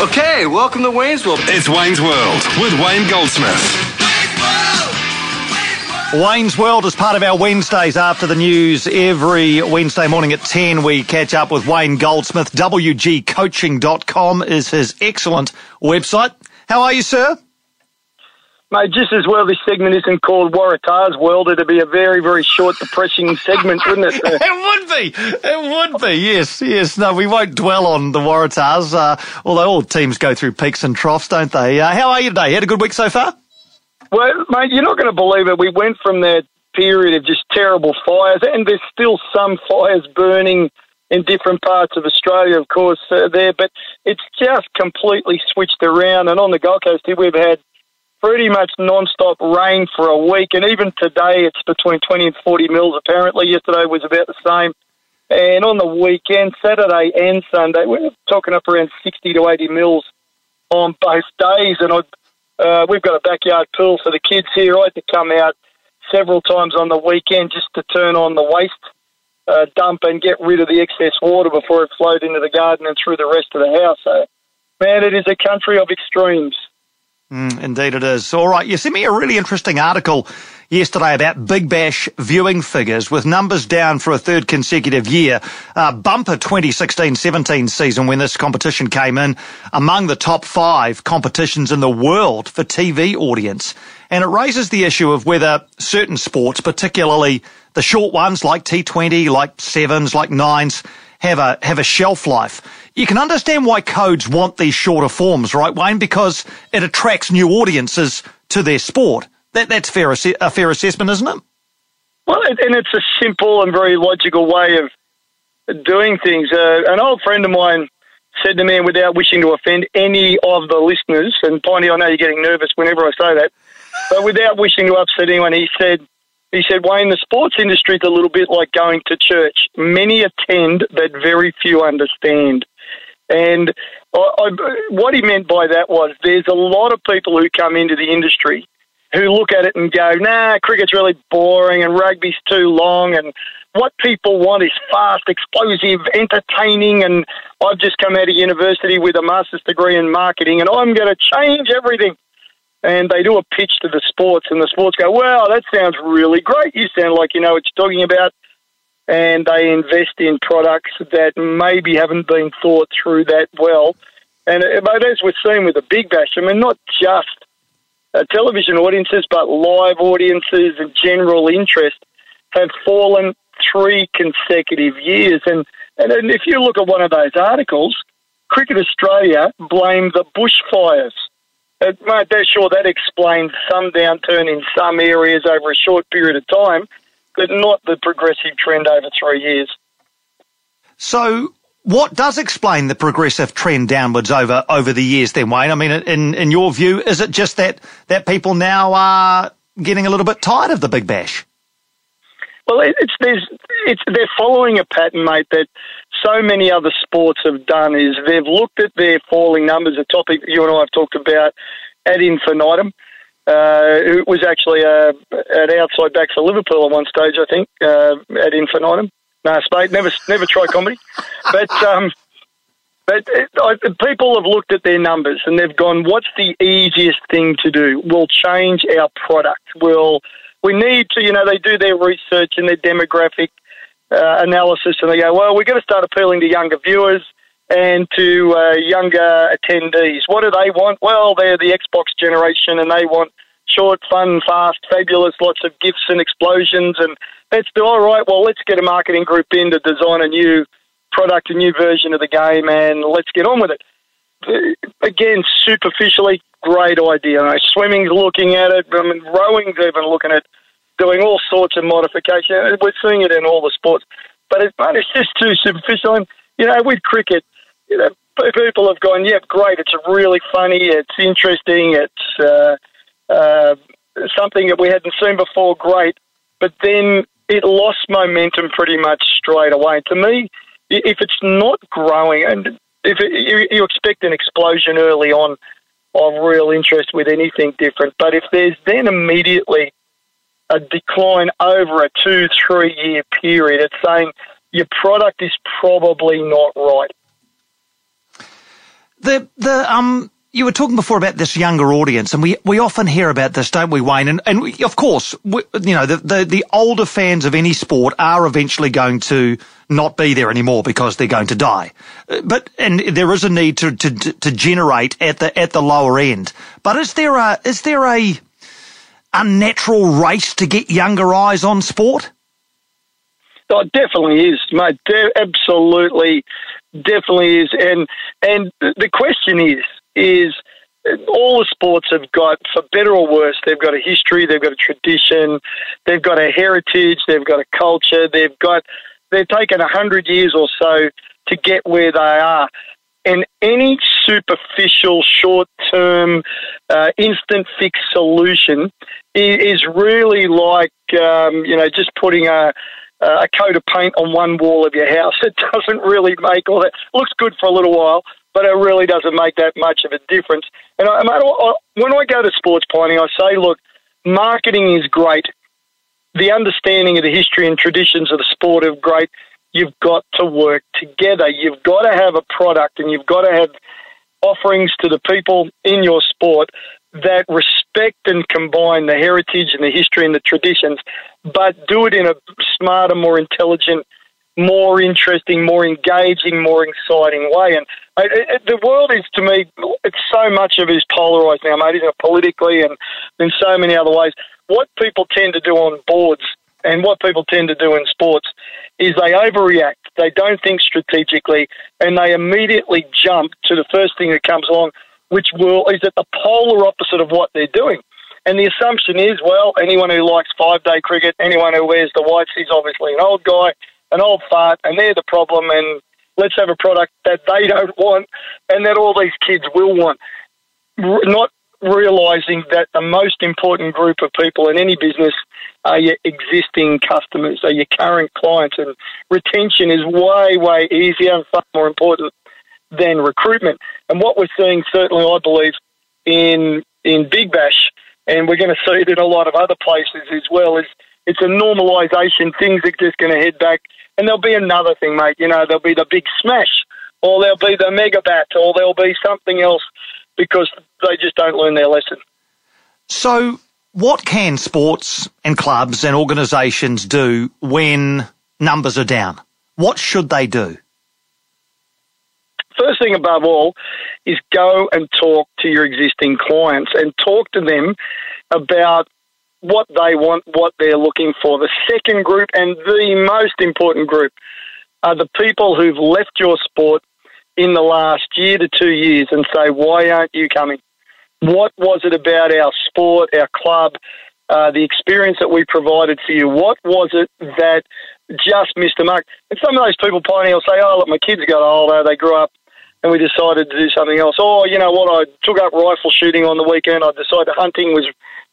Okay, welcome to Wayne's World. It's Wayne's World with Wayne Goldsmith. Wayne's World is part of our Wednesdays after the news. Every Wednesday morning at 10, we catch up with Wayne Goldsmith. WGcoaching.com is his excellent website. How are you, sir? Mate, just as well this segment isn't called Waratah's World, it'd be a very, very short, depressing segment, wouldn't it? it would be. It would be, yes, yes. No, we won't dwell on the Waratahs, uh, although all teams go through peaks and troughs, don't they? Uh, how are you today? Had a good week so far? Well, mate, you're not going to believe it. We went from that period of just terrible fires, and there's still some fires burning in different parts of Australia, of course, uh, there, but it's just completely switched around. And on the Gold Coast here, we've had pretty much non-stop rain for a week, and even today it's between 20 and 40 mils. Apparently, yesterday was about the same. And on the weekend, Saturday and Sunday, we're talking up around 60 to 80 mils on both days. And I, uh, we've got a backyard pool for the kids here. I had to come out several times on the weekend just to turn on the waste uh, dump and get rid of the excess water before it flowed into the garden and through the rest of the house. So, man, it is a country of extremes. Mm, indeed, it is. All right, you sent me a really interesting article yesterday about Big Bash viewing figures with numbers down for a third consecutive year. Uh, bumper 2016-17 season when this competition came in among the top five competitions in the world for TV audience. And it raises the issue of whether certain sports, particularly the short ones like T20, like sevens, like nines, have a have a shelf life. You can understand why codes want these shorter forms, right, Wayne? Because it attracts new audiences to their sport. That that's fair a fair assessment, isn't it? Well, and it's a simple and very logical way of doing things. Uh, an old friend of mine said to me, and without wishing to offend any of the listeners, and Piney, I know you're getting nervous whenever I say that, but without wishing to upset anyone, he said, he said, Wayne, the sports industry is a little bit like going to church. Many attend, but very few understand. And I, I, what he meant by that was there's a lot of people who come into the industry who look at it and go, nah, cricket's really boring and rugby's too long and what people want is fast, explosive, entertaining. And I've just come out of university with a master's degree in marketing and I'm going to change everything and they do a pitch to the sports, and the sports go, "Wow, that sounds really great. You sound like you know what you're talking about." And they invest in products that maybe haven't been thought through that well. And uh, but as we're seeing with the Big Bash, I mean, not just uh, television audiences, but live audiences and general interest have fallen three consecutive years. And, and and if you look at one of those articles, Cricket Australia blamed the bushfires uh, mate, that, sure, that explains some downturn in some areas over a short period of time, but not the progressive trend over three years. So, what does explain the progressive trend downwards over, over the years then, Wayne? I mean, in, in your view, is it just that, that people now are getting a little bit tired of the Big Bash? Well, it's, there's, it's, they're following a pattern, mate, that so many other sports have done is they've looked at their falling numbers, a topic you and I have talked about ad infinitum. Uh, it was actually uh, an outside back for Liverpool at one stage, I think, uh, ad infinitum. No, Spade, never, never try comedy. But, um, but it, I, people have looked at their numbers and they've gone, what's the easiest thing to do? We'll change our product. We'll, we need to, you know, they do their research and their demographic uh, analysis and they go, well, we're going to start appealing to younger viewers and to uh, younger attendees. What do they want? Well, they're the Xbox generation and they want short, fun, fast, fabulous, lots of gifts and explosions. And that's all right. Well, let's get a marketing group in to design a new product, a new version of the game, and let's get on with it. Uh, again, superficially, great idea. swimming's looking at it. I mean, rowing's even looking at doing all sorts of modification. We're seeing it in all the sports, but it's, it's just too superficial. And, you know, with cricket, you know, people have gone, yep, great, it's really funny, it's interesting, it's uh, uh, something that we hadn't seen before, great. But then it lost momentum pretty much straight away. To me, if it's not growing, and if it, you, you expect an explosion early on of real interest with anything different, but if there's then immediately a decline over a two, three year period, it's saying your product is probably not right. The the um you were talking before about this younger audience, and we, we often hear about this, don't we, Wayne? And, and we, of course, we, you know, the, the, the older fans of any sport are eventually going to not be there anymore because they're going to die. But, and there is a need to, to, to generate at the, at the lower end. But is there a, is there a, a natural race to get younger eyes on sport? Oh, it definitely is, mate. Absolutely, definitely is. And and the question is, is all the sports have got, for better or worse, they've got a history, they've got a tradition, they've got a heritage, they've got a culture, they've got, they've taken a hundred years or so to get where they are. And any superficial, short-term, uh, instant fix solution is really like, um, you know, just putting a, Uh, a coat of paint on one wall of your house. It doesn't really make all that. Looks good for a little while, but it really doesn't make that much of a difference. And I, I, uh, when I go to sports planning, I say, look, marketing is great. The understanding of the history and traditions of the sport are great. You've got to work together. You've got to have a product and you've got to have offerings to the people in your sport that respect and combine the heritage and the history and the traditions, but do it in a smarter, more intelligent, more interesting, more engaging, more exciting way. And the world is, to me, it's so much of it is polarised now, mate, isn't it? Politically and in so many other ways. What people tend to do on boards and what people tend to do in sports is they overreact. They don't think strategically and they immediately jump to the first thing that comes along, which will is at the polar opposite of what they're doing. And the assumption is, well, anyone who likes five day cricket, anyone who wears the whites is obviously an old guy, an old fart, and they're the problem. And let's have a product that they don't want and that all these kids will want. Not realizing that the most important group of people in any business are your existing customers, are your current clients, and retention is way, way easier and far more important than recruitment. And what we're seeing, certainly, I believe, in in Big Bash, and we're going to see it in a lot of other places as well, is it's a normalisation. Things are just going to head back and there'll be another thing, mate. You know, there'll be the big smash, or there'll be the megabat, or there'll be something else because they just don't learn their lesson. So, what can sports and clubs and organisations do when numbers are down? What should they do? First thing above all is go and talk to your existing clients and talk to them about what they want, what they're looking for. The second group, and the most important group, are the people who've left your sport in the last year to two years and say, why aren't you coming? What was it about our sport, our club, uh, the experience that we provided for you? What was it that just missed the mark? And some of those people Piney will say, oh, look, my kids got older, they grew up and we decided to do something else. Oh, you know what? I took up rifle shooting on the weekend. I decided hunting was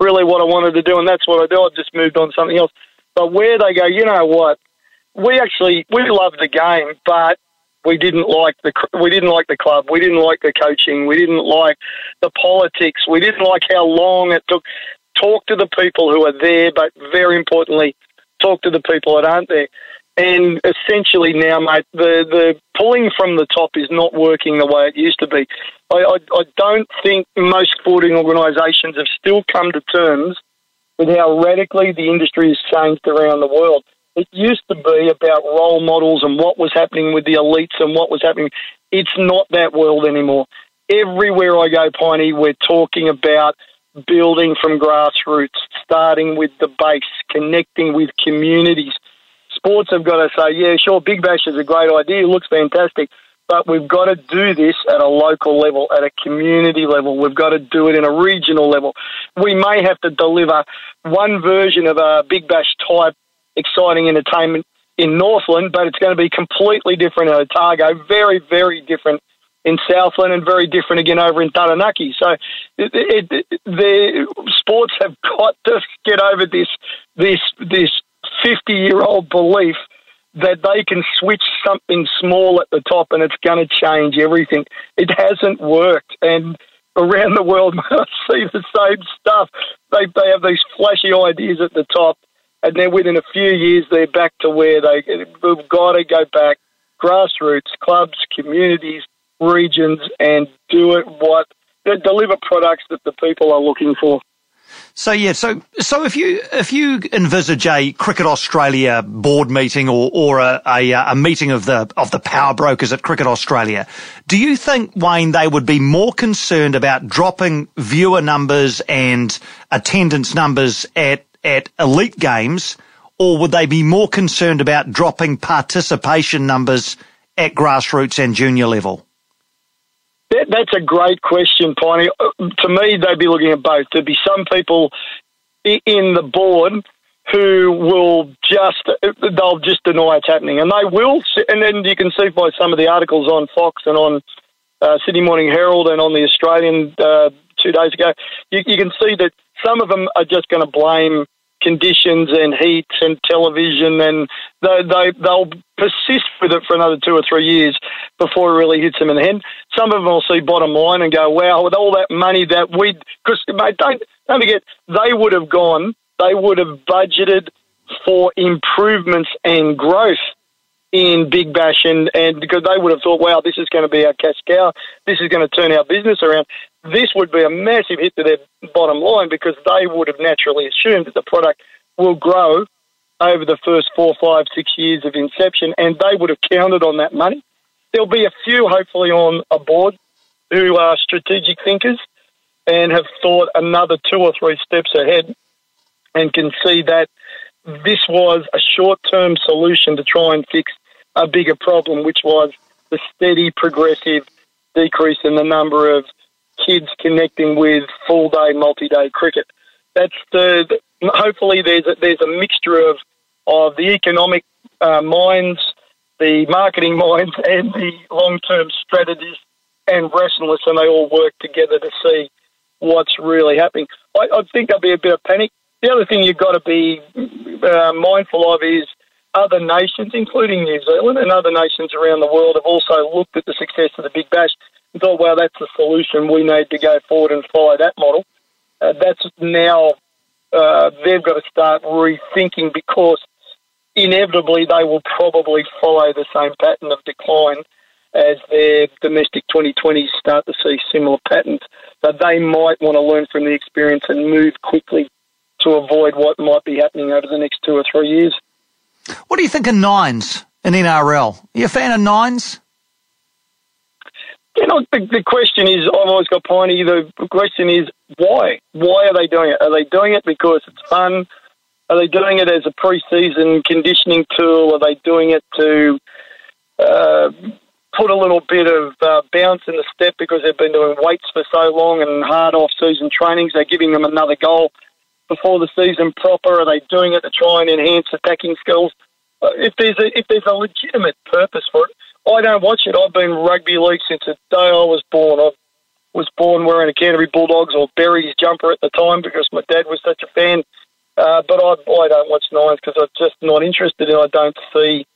really what I wanted to do, and that's what I do. I've just moved on to something else. But where they go, you know what? We actually we loved the game, but we didn't like the we didn't like the club. We didn't like the coaching. We didn't like the politics. We didn't like how long it took. Talk to the people who are there, but very importantly, talk to the people that aren't there. And essentially now, mate, the, the pulling from the top is not working the way it used to be. I, I, I don't think most sporting organisations have still come to terms with how radically the industry has changed around the world. It used to be about role models and what was happening with the elites and what was happening. It's not that world anymore. Everywhere I go, Piney, we're talking about building from grassroots, starting with the base, connecting with communities sports have got to say, yeah, sure, Big Bash is a great idea, it looks fantastic, but we've got to do this at a local level, at a community level. We've got to do it in a regional level. We may have to deliver one version of a Big Bash type exciting entertainment in Northland, but it's going to be completely different in Otago, very, very different in Southland and very different again over in Taranaki. So it, it, the sports have got to get over this this this 50 year old belief that they can switch something small at the top and it's going to change everything. It hasn't worked. And around the world, I see the same stuff. They, they have these flashy ideas at the top, and then within a few years, they're back to where they, we've got to go back grassroots, clubs, communities, regions, and do it what, deliver products that the people are looking for. So yeah, so so if you if you envisage a Cricket Australia board meeting or or a, a, uh, a meeting of the of the power brokers at Cricket Australia, do you think Wayne they would be more concerned about dropping viewer numbers and attendance numbers at at elite games, or would they be more concerned about dropping participation numbers at grassroots and junior level? That, that's a great question, Piney. Uh, to me, they'd be looking at both. There'd be some people in the board who will just they'll just deny it's happening, and they will. And then you can see by some of the articles on Fox and on uh, Sydney Morning Herald and on the Australian uh, two days ago, you, you can see that some of them are just going to blame conditions and heat and television, and they, they, they'll persist with it for another two or three years before it really hits them in the head. Some of them will see bottom line and go, wow, with all that money that we, because mate, don't, don't forget, they would have gone, they would have budgeted for improvements and growth in Big Bash, and, and because they would have thought, wow, this is going to be our cash cow, this is going to turn our business around. This would be a massive hit to their bottom line because they would have naturally assumed that the product will grow over the first four, five, six years of inception, and they would have counted on that money. There'll be a few, hopefully, on a board who are strategic thinkers and have thought another two or three steps ahead and can see that this was a short term solution to try and fix a bigger problem, which was the steady, progressive decrease in the number of kids connecting with full day, multi day cricket. That's the, the, hopefully there's a, there's a mixture of of the economic uh, minds, the marketing minds, and the long term strategists and rationalists, and they all work together to see what's really happening. I, I think there'll be a bit of panic. The other thing you've got to be uh, mindful of is other nations, including New Zealand and other nations around the world, have also looked at the success of the Big Bash and thought, well, that's the solution. We need to go forward and follow that model. Uh, that's now, uh, they've got to start rethinking because inevitably they will probably follow the same pattern of decline as their domestic 2020s start to see similar patterns. So they might want to learn from the experience and move quickly to avoid what might be happening over the next two or three years. What do you think of nines in NRL? Are you a fan of nines? You know, the, the question is, I've always got Piney, the question is, why? Why are they doing it? Are they doing it because it's fun? Are they doing it as a pre-season conditioning tool? Are they doing it to uh, put a little bit of uh, bounce in the step because they've been doing weights for so long and hard off-season trainings? They're giving them another goal before the season proper? Are they doing it to try and enhance attacking skills? Uh, if there's a, if there's a legitimate purpose for it, I don't watch it. I've been rugby league since the day I was born. I was born wearing a Canterbury Bulldogs or Berries jumper at the time because my dad was such a fan. Uh, but I, I don't watch Nines because I'm just not interested and I don't see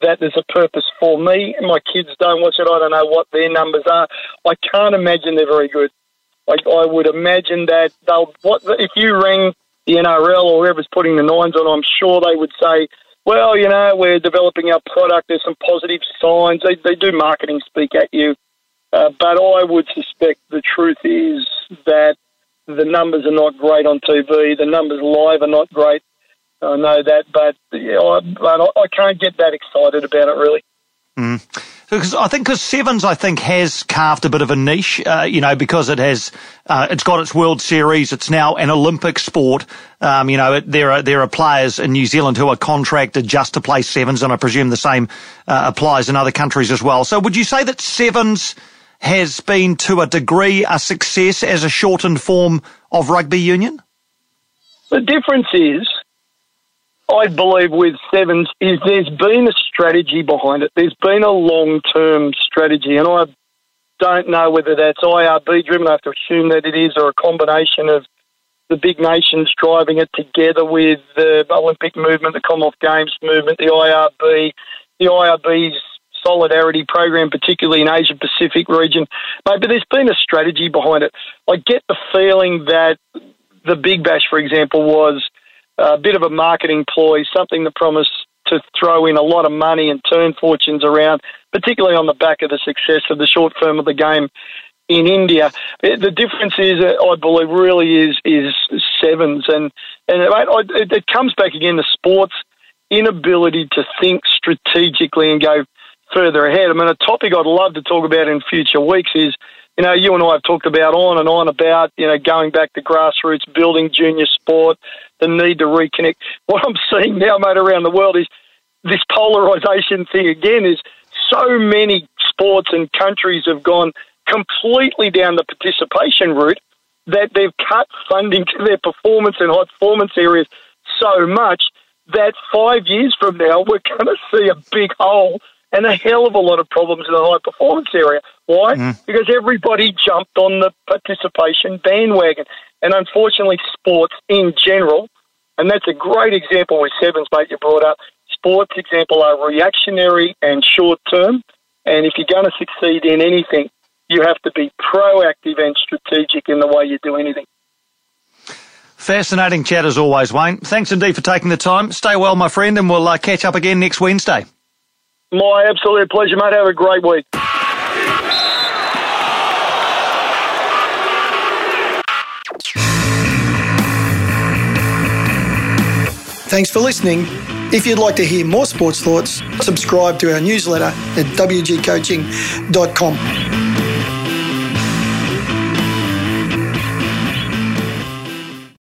that there's a purpose for me. My kids don't watch it. I don't know what their numbers are. I can't imagine they're very good. Like I would imagine that they'll. What if you ring the NRL or whoever's putting the nines on? I'm sure they would say, "Well, you know, we're developing our product. There's some positive signs." They they do marketing speak at you, uh, but I would suspect the truth is that the numbers are not great on TV. The numbers live are not great. I know that, but yeah, I, I can't get that excited about it really. Mm. Because I think because Sevens, I think, has carved a bit of a niche, uh, you know, because it has, uh, it's got its World Series. It's now an Olympic sport. Um, you know, it, there are there are players in New Zealand who are contracted just to play Sevens, and I presume the same uh, applies in other countries as well. So, would you say that Sevens has been, to a degree, a success as a shortened form of rugby union? The difference is I believe with sevens is there's been a strategy behind it. There's been a long term strategy, and I don't know whether that's IRB driven. I have to assume that it is, or a combination of the big nations driving it together with the Olympic movement, the Commonwealth Games movement, the IRB, the IRB's solidarity program, particularly in Asia Pacific region. Mate, but there's been a strategy behind it. I get the feeling that the Big Bash, for example, was a bit of a marketing ploy, something that promised to throw in a lot of money and turn fortunes around, particularly on the back of the success of the short firm of the game in India. The difference is, uh, I believe, really is is sevens, and and it, it comes back again to sports inability to think strategically and go further ahead. I mean, a topic I'd love to talk about in future weeks is, you know, you and I have talked about on and on about, you know, going back to grassroots, building junior sport, the need to reconnect. What I'm seeing now, mate, around the world is this polarisation thing again is so many sports and countries have gone completely down the participation route that they've cut funding to their performance and high performance areas so much that five years from now we're going to see a big hole and a hell of a lot of problems in the high performance area. Why? Mm. Because everybody jumped on the participation bandwagon. And unfortunately, sports in general, and that's a great example with Sevens, mate, you brought up. Sports example are reactionary and short term. And if you're going to succeed in anything, you have to be proactive and strategic in the way you do anything. Fascinating chat as always, Wayne. Thanks indeed for taking the time. Stay well, my friend, and we'll uh, catch up again next Wednesday. My absolute pleasure, mate. Have a great week. Thanks for listening. If you'd like to hear more sports thoughts, subscribe to our newsletter at wgcoaching.com.